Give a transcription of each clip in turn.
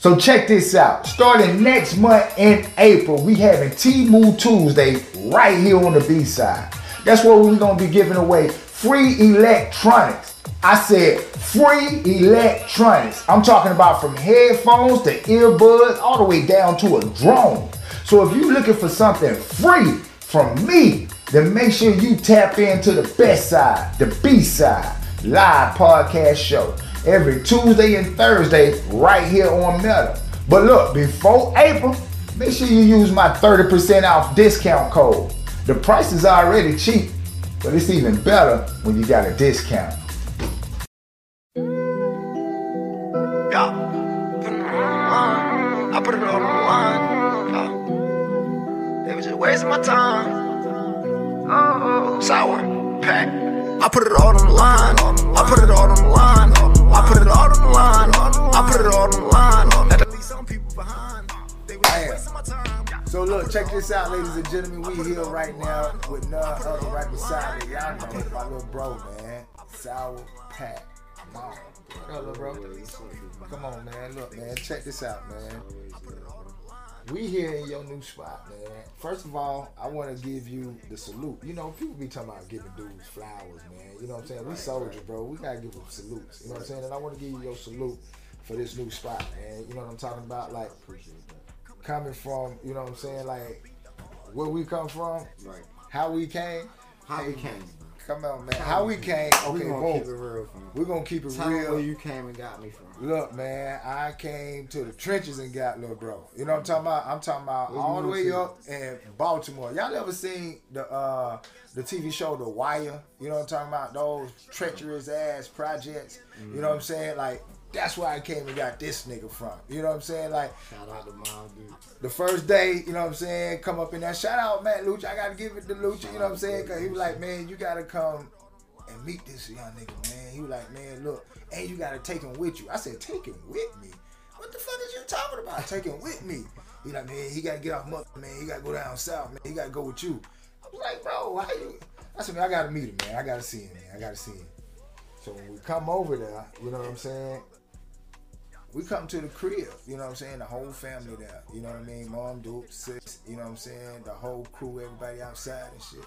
So check this out. Starting next month in April, we having T-Move Tuesday right here on the B-side. That's where we're gonna be giving away free electronics. I said free electronics. I'm talking about from headphones to earbuds, all the way down to a drone. So if you're looking for something free from me, then make sure you tap into the best side, the B side, live podcast show every Tuesday and Thursday right here on Meta. But look, before April, make sure you use my 30% off discount code. The price is already cheap, but it's even better when you got a discount. Check this out, ladies and gentlemen. We here right now with none other right beside me. Y'all know my little bro, man. Sour Pat. Come on. What little bro? Come on, man. Look, man. Check this out, man. We here in your new spot, man. First of all, I want to give you the salute. You know, people be talking about giving dudes flowers, man. You know what I'm saying? We soldiers, bro. We gotta give them salutes. You know what I'm saying? And I want to give you your salute for this new spot, man. You know what I'm talking about? Like, coming from, you know what I'm saying? Like, where we come from, Right. how we came. How we came. Come on, man. How we came? Okay, we gonna boom. keep it real We're gonna keep it Tell real. where you came and got me from. Look, man, I came to the trenches and got little bro. You know what I'm talking about? I'm talking about Where you all the way up in Baltimore. Y'all ever seen the uh the TV show The Wire? You know what I'm talking about? Those treacherous ass projects. You know what I'm saying? Like that's where I came and got this nigga from. You know what I'm saying? Like Shout out to Miles Dude. the first day, you know what I'm saying, come up in there. Shout out Matt Lucha. I gotta give it to Lucha, you know what I'm saying? Cause he was like, man, you gotta come and meet this young nigga, man. He was like, man, look, and you gotta take him with you. I said, take him with me? What the fuck is you talking about? Take him with me. He like, man, he gotta get off mother, man. He gotta go down south, man. He gotta go with you. I was like, bro, how you? I said, man, I gotta meet him, man. I gotta see him, man. I gotta see him. So when we come over there, you know what I'm saying? We come to the crib, you know what I'm saying? The whole family there, you know what I mean? Mom, Duke, sis, you know what I'm saying? The whole crew, everybody outside and shit.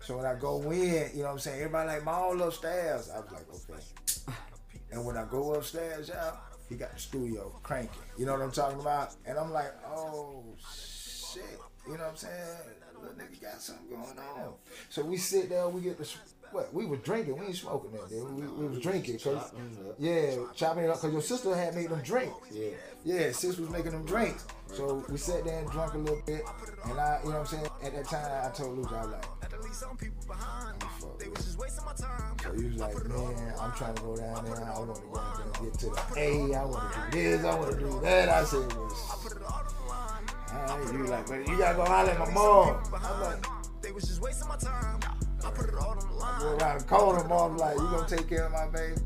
So when I go in, you know what I'm saying? Everybody like, my all upstairs. I was like, okay. And when I go upstairs, y'all, he got the studio cranking. You know what I'm talking about? And I'm like, oh shit. You know what I'm saying? Little nigga got something going on. So we sit there, we get the what? We was drinking. We ain't smoking that. Dude. We, we was drinking. Cause, Chopping it up. yeah, chopping it up because your sister had made them drinks. Yeah. Yeah, sis was making them drinks. So we sat there and drunk a little bit. And I, you know what I'm saying? At that time, I told Luke, I was like, Had to some people behind. I'm They was just wasting my time. So he was like, man, I'm trying to go down there. I want to go down there and get to the A. I want to do this. I want to do that. I said, well, Put it all on the line. all right. You like, man, you got to go holler at my mom. I'm like, They was just wasting my time. I put it all on the line. go around the corner. Mom like, you going to take care of my baby?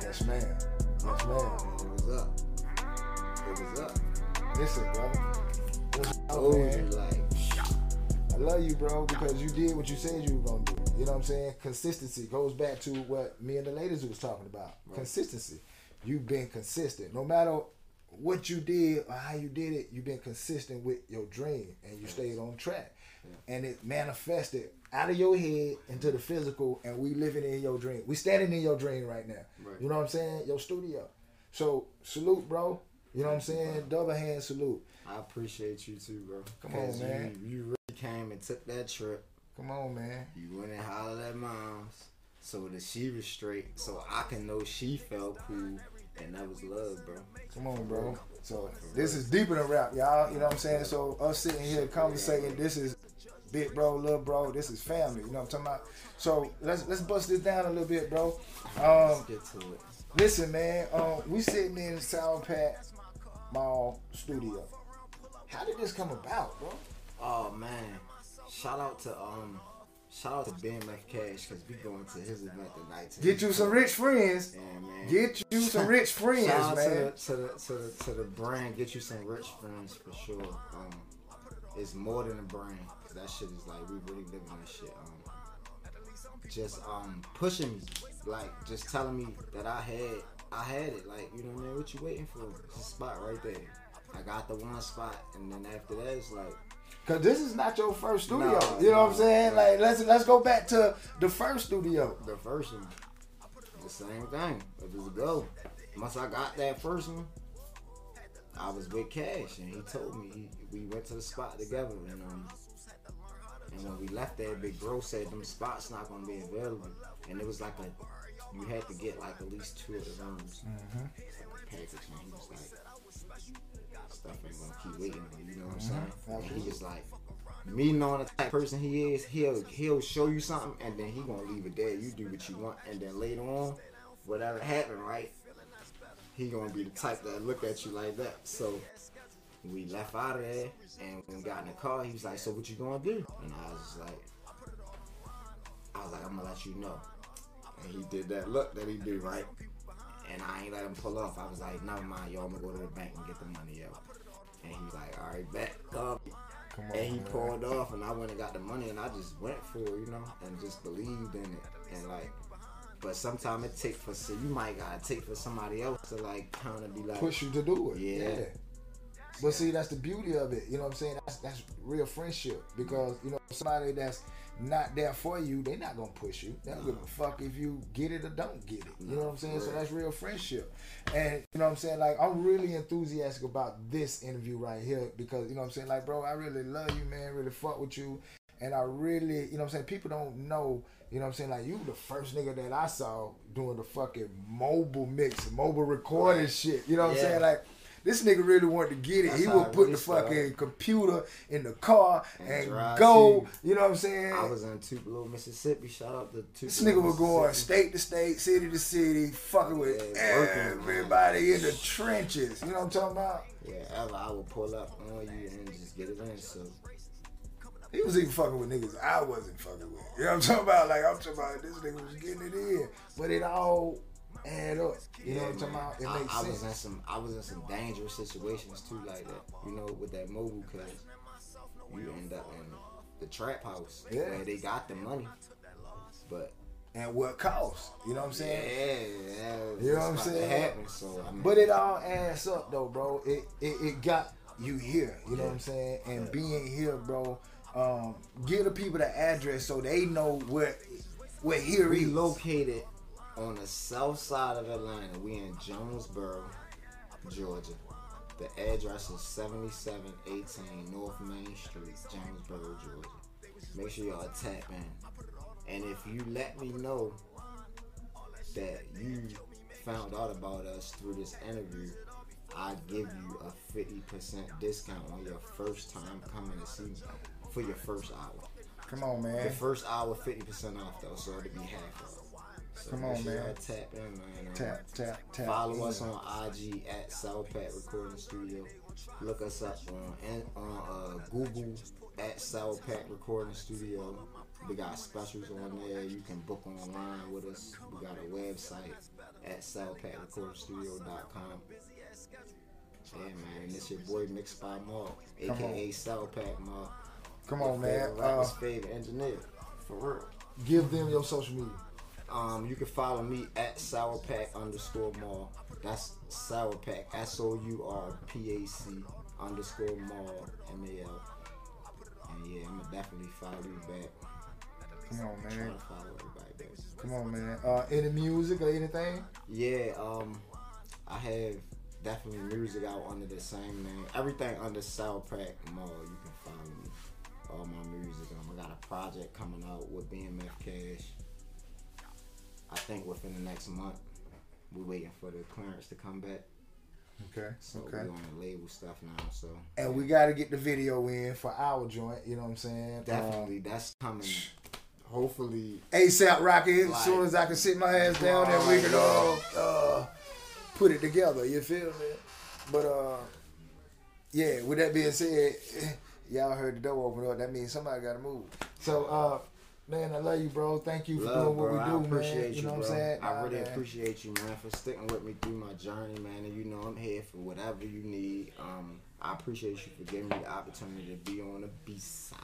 Yes, ma'am. Yes, ma'am. It was up. It was up. Listen, brother. Listen, Told man. you like I love you, bro, because you did what you said you were gonna do. You know what I'm saying? Consistency goes back to what me and the ladies was talking about. Consistency. You've been consistent. No matter what you did or how you did it, you've been consistent with your dream and you stayed on track. And it manifested out of your head into the physical and we living in your dream. We standing in your dream right now. Right. You know what I'm saying? Your studio. So salute, bro. You know what I'm saying? Double hand salute. I appreciate you too, bro. Come on, man. You, you really came and took that trip. Come on, man. You went and hollered at moms so that she was straight, so I can know she felt cool, and that was love, bro. Come on, bro. So this is deeper than rap, y'all. You know what I'm saying? So us sitting here conversating, this is big bro, little bro. This is family. You know what I'm talking about? So let's let's bust this down a little bit, bro. Let's Um, get to it. listen, man. Um, we sitting in Sour Pat Mall studio. How did this come about, bro? Oh man, shout out to um, shout out to BMF Cash because we going to his event tonight. Get you some rich friends. Yeah, man. Get you some rich friends, Shout out man. To the, to the to the to the brand. Get you some rich friends for sure. Um, it's more than a brand. that shit is like we really living this shit. Um, just um pushing me, like just telling me that I had I had it. Like, you know what I mean? What you waiting for? It's a spot right there. I got the one spot, and then after that, it's like, Cause this is not your first studio. No, you know what I'm saying? no. Like let's let's go back to the first studio. the first one, the same thing. It was a go. Once I got that first one, I was with Cash, and he told me he, we went to the spot together, and um, and when we left there, Big Bro said them spots not gonna be available, and it was like a, you had to get like at least two of the rooms. Mm-hmm. package and he was like, stuff ain't gonna keep waiting on you, you know what I'm mm-hmm. saying? And he was like, me knowing the type of person he is, he'll he'll show you something and then he gonna leave it there. You do what you want and then later on, whatever happened, right? He gonna be the type that look at you like that. So we left out of there and when we got in the car, he was like, So what you gonna do? And I was just like I was like, I'm gonna let you know. And he did that look that he do, right? And I ain't let him pull off. I was like, never mind, y'all. I'm gonna go to the bank and get the money out. And he was like, all right, bet. up. Come on, And he man. pulled off, and I went and got the money, and I just went for it, you know, and just believed in it. And like, but sometimes it take for so you might gotta take for somebody else to like kind of be like, push you to do it. Yeah. But see, that's the beauty of it. You know what I'm saying? That's that's real friendship because you know somebody that's not there for you, they're not gonna push you. They don't give a fuck if you get it or don't get it. You know what I'm saying? So that's real friendship. And you know what I'm saying? Like I'm really enthusiastic about this interview right here because you know what I'm saying? Like, bro, I really love you, man. Really fuck with you. And I really, you know what I'm saying? People don't know, you know what I'm saying? Like, you the first nigga that I saw doing the fucking mobile mix, mobile recording Right. shit. You know what I'm saying? Like, this nigga really wanted to get it. That's he would put really the fucking computer in the car And and, go. to- You know what I'm saying? I was in Tupelo, Mississippi. Shout out to Tupelo. this nigga was going state to state, city to city, fucking with Yeah, working, everybody in the trenches. You know what I'm talking about? Yeah, ever I would pull up on you and just get it in. So He was even fucking with niggas I wasn't fucking with. You know what I'm talking about? Like I'm talking about this nigga was getting it in, but it all add up. You know what I'm talking about? It I, makes I sense. was in some I was in some dangerous situations too, like that. You know, with that mobile, cause you end up in the trap house Yeah. where they got the money, but and what costs? You know what I'm saying? yeah yeah. You know what I'm it's about to saying? happen, so I mean, But it all adds up though, bro. It it, it got you here. You know what I'm saying? And being here, bro, um, give the people the address so they know where where here we is. located on the south side of Atlanta. We in Jonesboro, Georgia. The address is 7718 North Main Street, Jonesboro, Georgia. Make sure y'all tap in. And if you let me know that you found out about us through this interview, I give you a 50% discount on your first time coming to see me for your first hour. Come on, man. The first hour, 50% off though, so it'll be half off. Come on, man. Tap in, man. Tap tap tap. Follow us on IG at Sourpac Recording Studio. Look us up on on uh, Google at Sourpac Recording Studio. We got specials on there. You can book online with us. We got a website at sourpacrecordingstudio.com. Yeah, man. It's your boy Mixed by Mark, aka Sourpac Mark. Come on, man. Uh, favorite engineer. For real. give them your social media. Um, you can follow me at Sourpac underscore mal. That's Sourpac, S O U R P A C underscore mal, M A L. And yeah, I'm gonna definitely follow you back. Come on, man. to follow everybody back. Come on, man. Uh, any music or anything? Yeah, um, I have definitely music out under the same name. Everything under Sourpac Mal, you can follow me. All my music. Um, I got a project coming out with BMF Cash. I think within the next month. We're waiting for the clearance to come back. Okay. So Okay. we on the label stuff now. So And we got to get the video in for our joint. You know what I'm saying? definitely that's coming. Hopefully, Uh, ASAP Rocky. As soon as I can sit my ass down and we can all uh, put it together. You feel me? But uh, yeah. With that being said, y'all heard the door open up. That means somebody got to move. So uh, man, I love you, bro. Thank you for love, doing what bro. we I do, appreciate man. you, know bro. what I'm saying? I really man. appreciate you, man, for sticking with me through my journey, man. And you know I'm here for whatever you need. Um, I appreciate you for giving me the opportunity to be on the B side.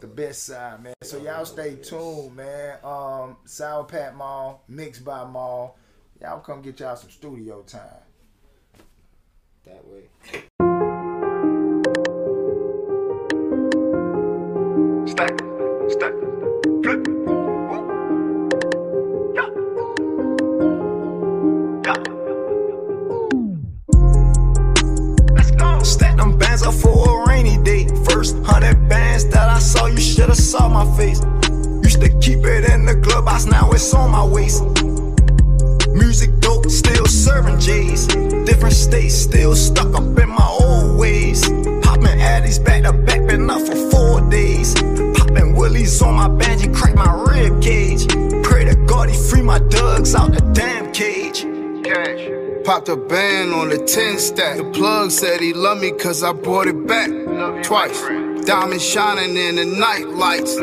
The best side, man. So y'all stay tuned, man. Um, Sourpac Mal, Mixed by Mal. Y'all come get y'all some studio time. That way. Stack, stack, day. First hundred bands that I saw, you should've saw my face. Used to keep it in the club house, now it's on my waist. Music dope, still serving J's. Different states, still stuck up in my old ways. Popping Addies back to back, been up for four days. Popping Willies on my banjo, crack my rib cage. Pray to God he free my dugs out the damn cage. Popped a band on the 10 stack. The plug said he loved me cause I brought it back twice. Diamond shining in the night lights.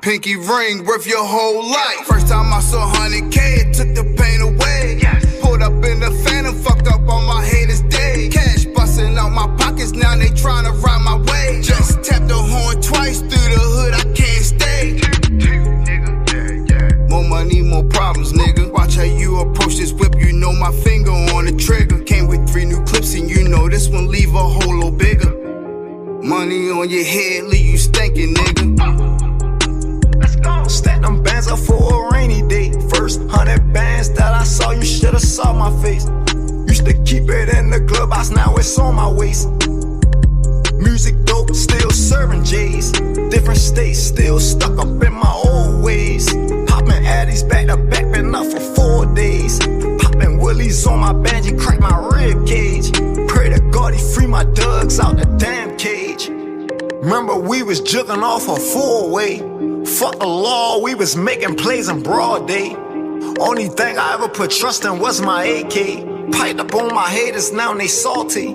Pinky ring worth your whole life. First time I saw 100K, it took the pain away. Pulled up in the phantom, fucked up on my haters' day. Cash busting out my pockets, now they tryna ride my way. Just tapped the horn twice through the hood, I can't stay. More money, more problems, nigga. Watch how you approach this whip, you know my finger on the trigger. Came with three new clips, and you know this one leave a bigger. Money on your head, leave you stinking, nigga. Let's go. Stack them bands up for a rainy day. First hundred bands that I saw, you should've saw my face. Used to keep it in the clubhouse, now it's on my waist. Music dope, still serving J's. Different states, still stuck up in my old ways. Popping Addies back to back, been up for four days. Popping Willies on my banjo, crack my rib cage. Remember we was jugging off a four way. Fuck the law, we was making plays in broad day. Only thing I ever put trust in was my AK. Piped up on my haters, now they salty.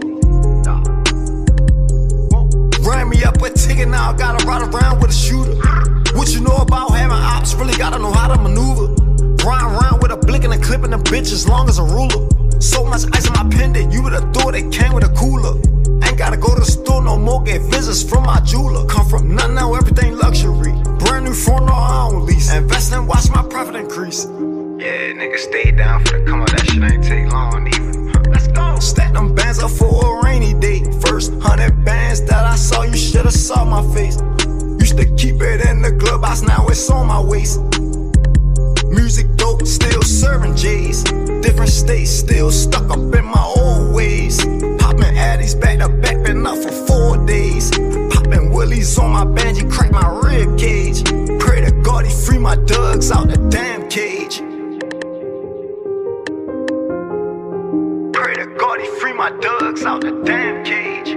Ran me up a ticket, now I gotta ride around with a shooter. What you know about having ops, really gotta know how to maneuver. Ride around with a blick and a clip and a bitch as long as a ruler. So much ice in my pendant, you would've thought it came with a cooler. Gotta go to the store no more, get visits from my jeweler. Come from nothing now, everything luxury. Brand new phone, no, I don't lease. Invest and watch my profit increase. Yeah, nigga, stay down for the come up. That shit ain't take long either. Let's go. Stack them bands up for a rainy day. First hundred bands that I saw, you should've saw my face. Used to keep it in the clubhouse, now it's on my waist. Music dope, still serving J's. Different states, still stuck up in my old ways. Popping Addies back to back, been up for four days. Popping Willies on my banjo, crack my rib cage. Pray to God he free my dugs out the damn cage. Pray to God he free my dugs out the damn cage.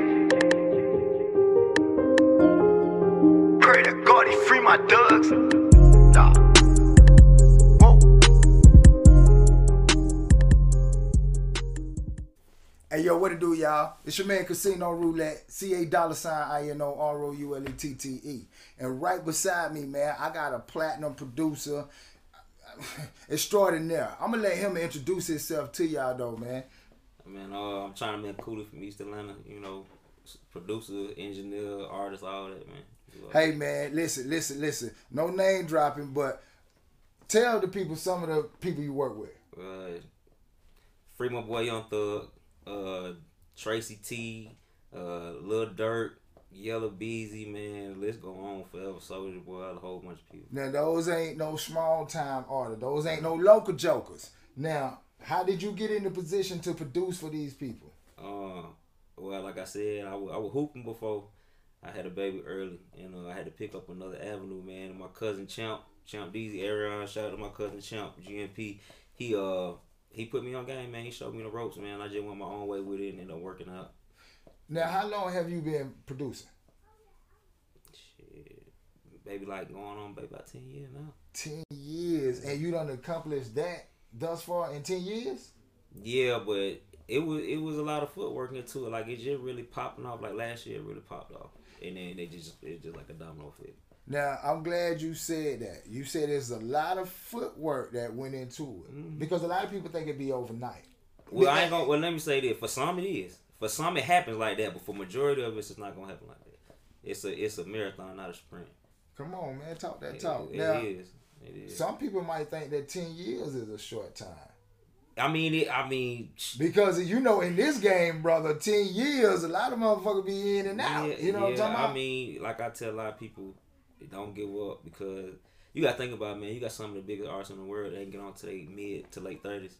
Pray to God he free my dugs. Hey yo, what it do, y'all? It's your man Casino Roulette, C A dollar sign I N O R O U L E T T E. And right beside me, man, I got a platinum producer extraordinaire. I'm gonna let him introduce himself to y'all though, man. Man, uh, I'm China Man Kooly from East Atlanta. You know, producer, engineer, artist, all that, man. Hey man, listen, listen, listen. No name dropping, but tell the people some of the people you work with. uh, free my boy Young Thug, uh, Tracy T, uh, Lil Durk, Yella Beezy, man. Let's go on forever. Soulja Boy, a whole bunch of people. Now those ain't no small time artists. Those ain't no local jokers. Now, how did you get in the position to produce for these people? Uh, well, like I said, I wa- I was hooping before. I had a baby early, and uh, I had to pick up another avenue, man. And my cousin Champ, Champ Deezy, Arion, shout out to my cousin Champ, GMP. He uh he put me on game, man. He showed me the ropes, man. I just went my own way with it and ended up working out. Now, how long have you been producing? Shit, baby, like going on, baby, about ten years now. Ten years, and you done accomplished that thus far in ten years. Yeah, but it was it was a lot of footwork into it. Like it just really popping off. Like last year, it really popped off, and then they just it's just like a domino effect. Now, I'm glad you said that. You said there's a lot of footwork that went into it mm-hmm. because a lot of people think it'd be overnight. Well, I ain't gonna. Well, let me say this. For some, it is. For some, it happens like that. But for majority of us, it's not gonna happen like that. It's a it's a marathon, not a sprint. Come on, man, talk that It- talk. it now, is. It is. some people might think that ten years is a short time. I mean, it, I mean, Because you know, in this game, brother, ten years, a lot of motherfuckers be in and out. yeah, you know what I'm talking about? I mean, like I tell a lot of people, don't give up because you got to think about, it, man. You got some of the biggest artists in the world. They can get on to their mid to late thirties.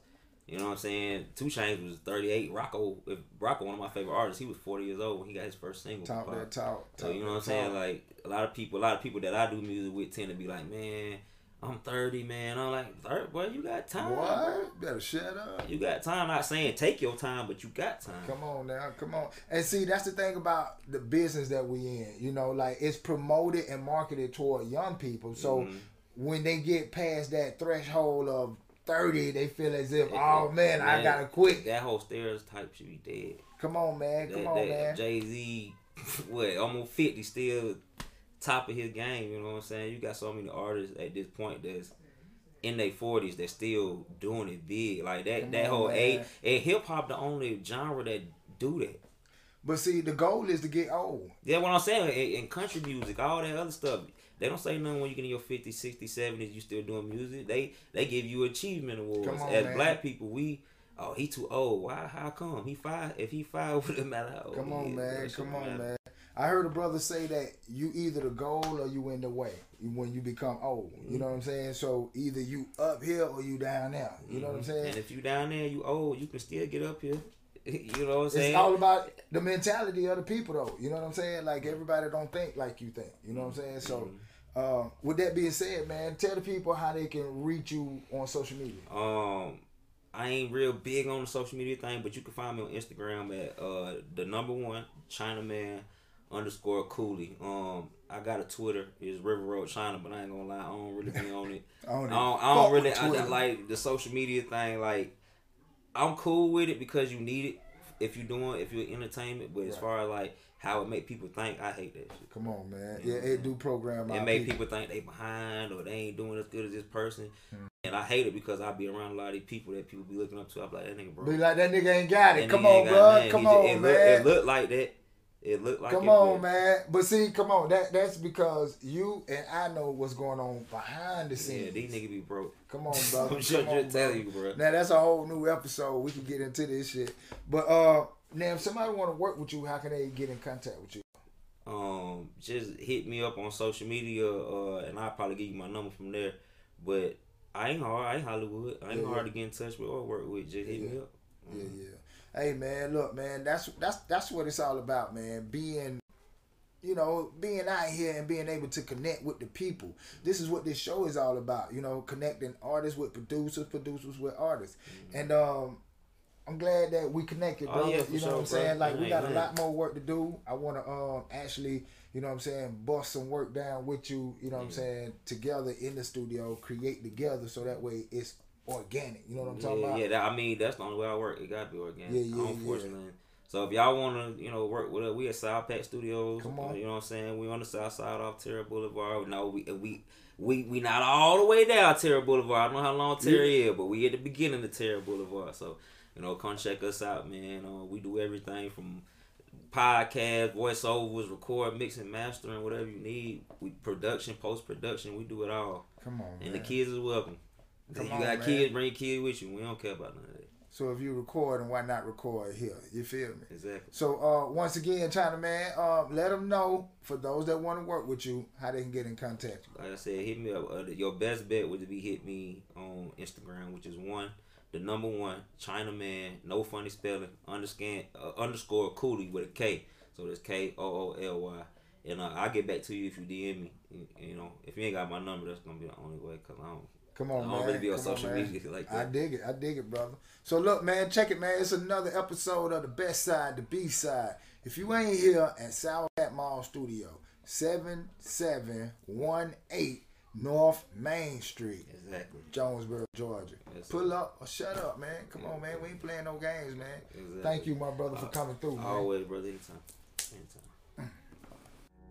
You know what I'm saying? 2 Chainz was 38. Rocco, if Rocco, one of my favorite artists, he was 40 years old when he got his first single. talk that talk. So you know what I'm saying? Like a lot of people, a lot of people that I do music with tend to be like, man, I'm 30, man. I'm like, 30, boy, you got time. what? Better shut up. You got time. Not saying take your time, but you got time. Come on now, come on. And see, that's the thing about the business that we in. You know, like it's promoted and marketed toward young people. So Mm-hmm. when they get past that threshold of thirty, they feel as if, oh Yeah, man, I gotta quit. That whole stereotype should be dead. Come on, man. Come that, on, that man. Jay Z, what almost fifty, still top of his game. You know what I'm saying? You got so many artists at this point that's in their forties that still doing it big. Like that, Come that on, whole man. age. And hip hop, the only genre that do that. But see, the goal is to get old. Yeah, what I'm saying in, in country music, all that other stuff. They don't say nothing when you get in your 50s, 60s, 70s, you still doing music. They they give you achievement awards. On, As man. black people, we oh he too old. Why? How come he five? If he five, wouldn't matter how old. Come on, man. Come on, man. I heard a brother say that you either the goal or you in the way when you become old. You know what I'm saying? So either you up here or you down there. You know what I'm saying? And if you down there, you old, you can still get up here. you know what I'm saying? It's all about the mentality of the people, though. You know what I'm saying? Like everybody don't think like you think. You know what I'm saying? So, uh, with that being said, man, tell the people how they can reach you on social media. Um, I ain't real big on the social media thing, but you can find me on Instagram at uh the number one Chinaman underscore Kooly. Um, I got a Twitter is River Road China, but I ain't gonna lie, I don't really be on it. I don't I don't, I don't really I, I like the social media thing. Like, I'm cool with it because you need it if you're doing if you're entertainment. But as far as like how it make people think, I hate that shit. Come on, man. Yeah, it do program. It make people think they behind or they ain't doing as good as this person. Hmm. And I hate it because I be around a lot of these people that people be looking up to. I'm like, that nigga, bro. Be like that nigga ain't got it. That Come on, bro. Come He just- on, it man. Look, it looked like that. It looked like Come on, man. But see, come on. That that's because you and I know what's going on behind the scenes. Yeah, these niggas be broke. Come on, brother. I'm just, on, just telling you, bro. Now that's a whole new episode. We can get into this shit. But uh, now if somebody want to work with you, how can they get in contact with you? Um, just hit me up on social media, uh, and I'll probably give you my number from there. But I ain't hard. I ain't Hollywood. I ain't Yeah, hard yeah. to get in touch with or work with. Just hit me Yeah. up. Yeah, yeah. Hey man, look, man, that's that's that's what it's all about, man. Being you know, being out here and being able to connect with the people. This is what this show is all about, you know, connecting artists with producers, producers with artists. And um I'm glad that we connected, Oh, yeah, you know sure, what I'm saying? bro. Like we Hey, got a lot more work to do. I wanna um actually, you know what I'm saying, bust some work down with you, you know what I'm saying, together in the studio, create together so that way it's organic. You know what I'm talking yeah, about? yeah. That, I mean, that's the only way I work. It gotta be organic. Yeah, yeah, Unfortunately. So if y'all wanna, you know, work with us, we at South Pack Studios. Come on. You know what I'm saying? We on the south side off Tara Boulevard. No, we we we we not all the way down Tara Boulevard. I don't know how long Tara is, but we at the beginning of Tara Boulevard. So, you know, come check us out, man. Uh, we do everything from podcast, voiceovers, record, mixing, mastering, whatever you need. We production, post production, we do it all. Come on, And man. the kids is welcome. Come you on, got man. kids, bring kids with you. We don't care about none of that. So if you record, and why not record here? You feel me? Exactly. So uh, once again, China man, um, let them know for those that want to work with you how they can get in contact. with Like I said, hit me up. Uh, your best bet would be hit me on Instagram, which is one, the number one, Chinaman, no funny spelling, underscan, uh, underscore Kooly with a K. So that's K O O L Y. And uh, I'll get back to you if you DM me. You, you know, if you ain't got my number, that's gonna be the only way. Cause I don't. Come on, I man. really be on Come social man. media like I dig it. I dig it, brother. So look, man, check it, man. It's another episode of the best side, the B side. If you ain't here at Sour Cat Mall Studio, seven seven one eight North Main Street. Exactly. Jonesboro, Georgia. Yes, Pull up or shut up, man. Come on, man. We ain't playing no games, man. Exactly. Thank you, my brother, for uh, coming through, man. Always, brother. Anytime. Anytime.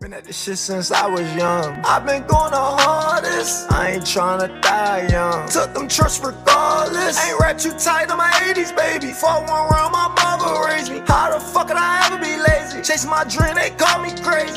Been at this shit since I was young. I've been going the hardest. I ain't trying tryna die young. Took them trips regardless. Ain't wrapped too tight on my 80s, baby. Fought one round, my mama raised me. How the fuck could I ever be lazy? Chasing my dream, they call me crazy.